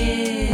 Yeah.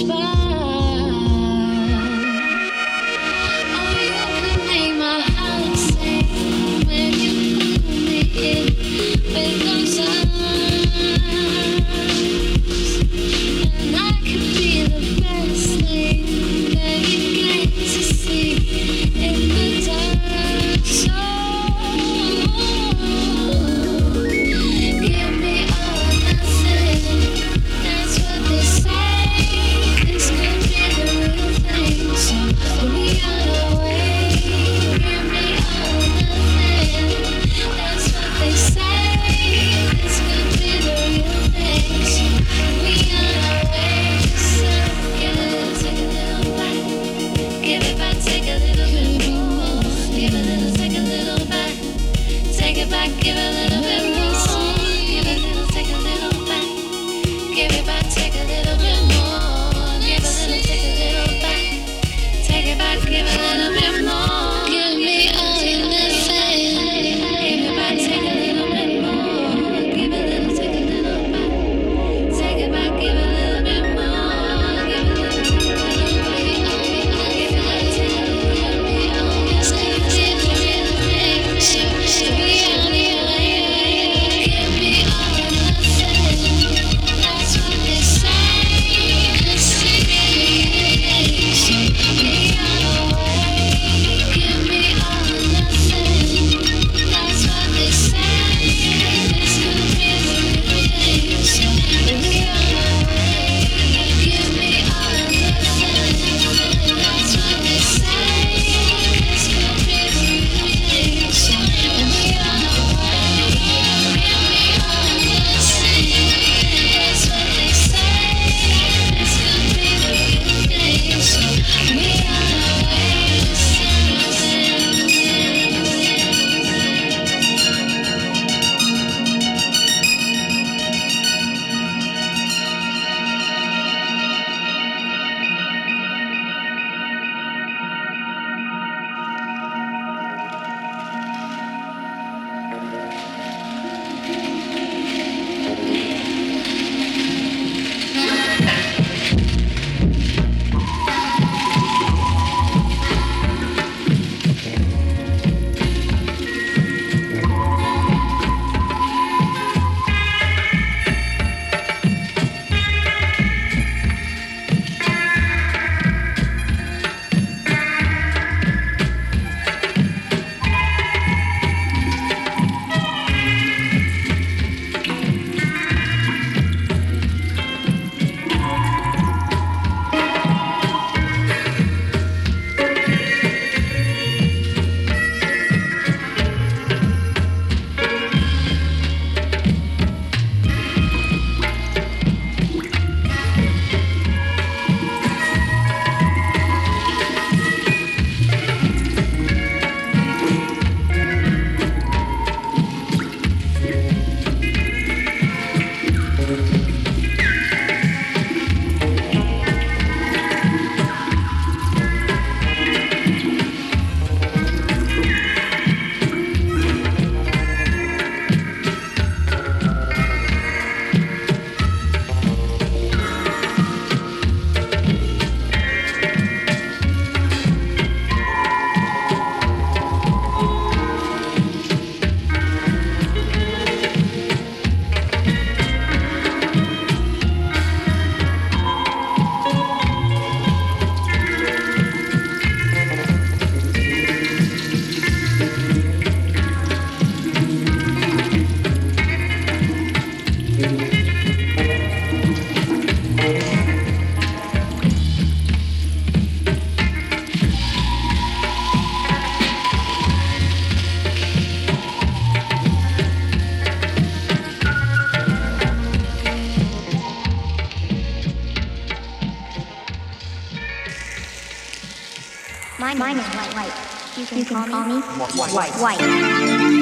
spot. White. white.